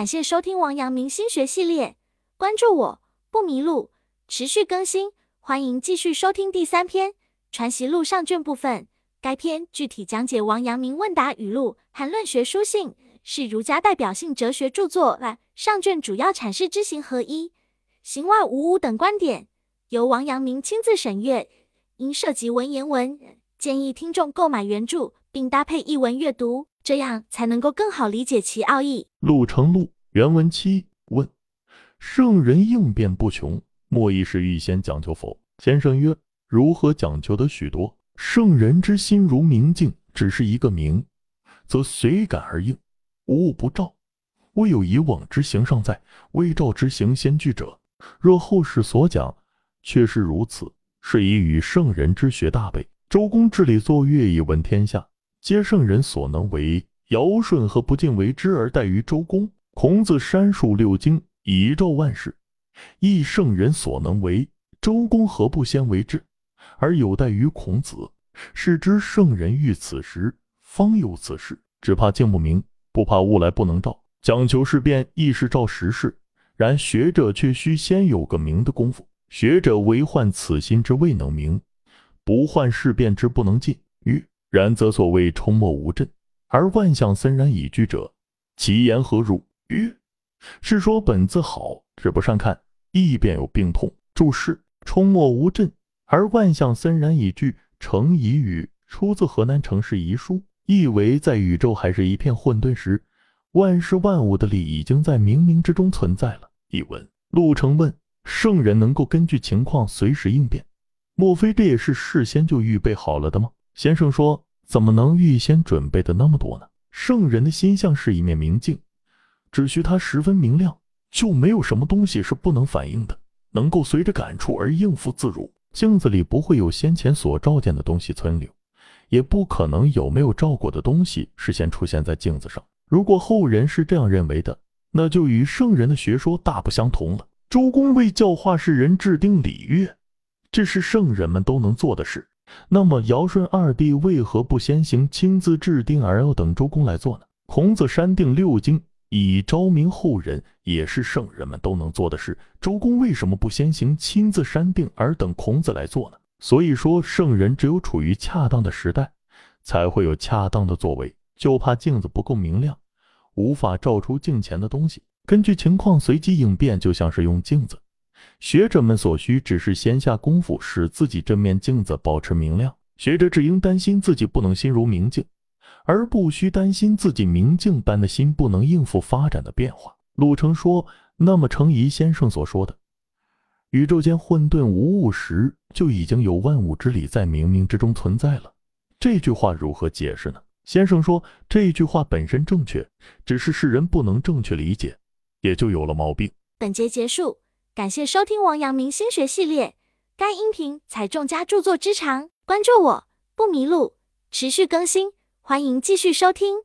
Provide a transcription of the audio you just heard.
感谢收听王阳明心学系列，关注我不迷路，持续更新，欢迎继续收听第三篇《传习录》上卷部分。该篇具体讲解王阳明问答语录和论学书信，是儒家代表性哲学著作。上卷主要阐释知行合一、行外无物等观点，由王阳明亲自审阅，因涉及文言文，建议听众购买原著并搭配译文阅读。这样才能够更好理解其奥义。陆成录原文七问：圣人应变不穷，莫亦是预先讲究否？先生曰：如何讲究的许多？圣人之心如明镜，只是一个明，则随感而应，无物不照。未有以往之行尚在，未照之行先具者。若后世所讲，却是如此，是以与圣人之学大备。周公治理作乐以闻天下。皆圣人所能为，尧舜何不尽为之而待于周公？孔子删述六经以照万事，亦圣人所能为，周公何不先为之而有待于孔子？是知圣人欲此时方有此事，只怕敬不明，不怕物来不能照，讲求事变亦是照时事。然学者却须先有个明的功夫。学者唯患此心之未能明，不患事变之不能进。于然则所谓冲墨无阵，而万象森然以居者，其言何如？曰：是说本字好，只不善看，亦便有病痛。注释：冲墨无阵，而万象森然以居，成疑语，出自河南城市遗书，意为在宇宙还是一片混沌时，万事万物的理已经在冥冥之中存在了。译文：陆成问：圣人能够根据情况随时应变，莫非这也是事先就预备好了的吗？先生说：“怎么能预先准备的那么多呢？”圣人的心像是一面明镜，只需他十分明亮，就没有什么东西是不能反应的，能够随着感触而应付自如。镜子里不会有先前所照见的东西存留，也不可能有没有照过的东西事先出现在镜子上。如果后人是这样认为的，那就与圣人的学说大不相同了。周公为教化世人制定礼乐，这是圣人们都能做的事。那么尧舜二帝为何不先行亲自制定，而要等周公来做呢？孔子删定六经以昭明后人，也是圣人们都能做的事。周公为什么不先行亲自删定，而等孔子来做呢？所以说，圣人只有处于恰当的时代，才会有恰当的作为。就怕镜子不够明亮，无法照出镜前的东西，根据情况随机应变，就像是用镜子。学者们所需只是先下功夫，使自己这面镜子保持明亮。学者只应担心自己不能心如明镜，而不需担心自己明镜般的心不能应付发展的变化。陆成说：“那么，程颐先生所说的‘宇宙间混沌无物时，就已经有万物之理在冥冥之中存在了’，这句话如何解释呢？”先生说：“这句话本身正确，只是世人不能正确理解，也就有了毛病。”本节结束。感谢收听王阳明心学系列，该音频采众家著作之长，关注我不迷路，持续更新，欢迎继续收听。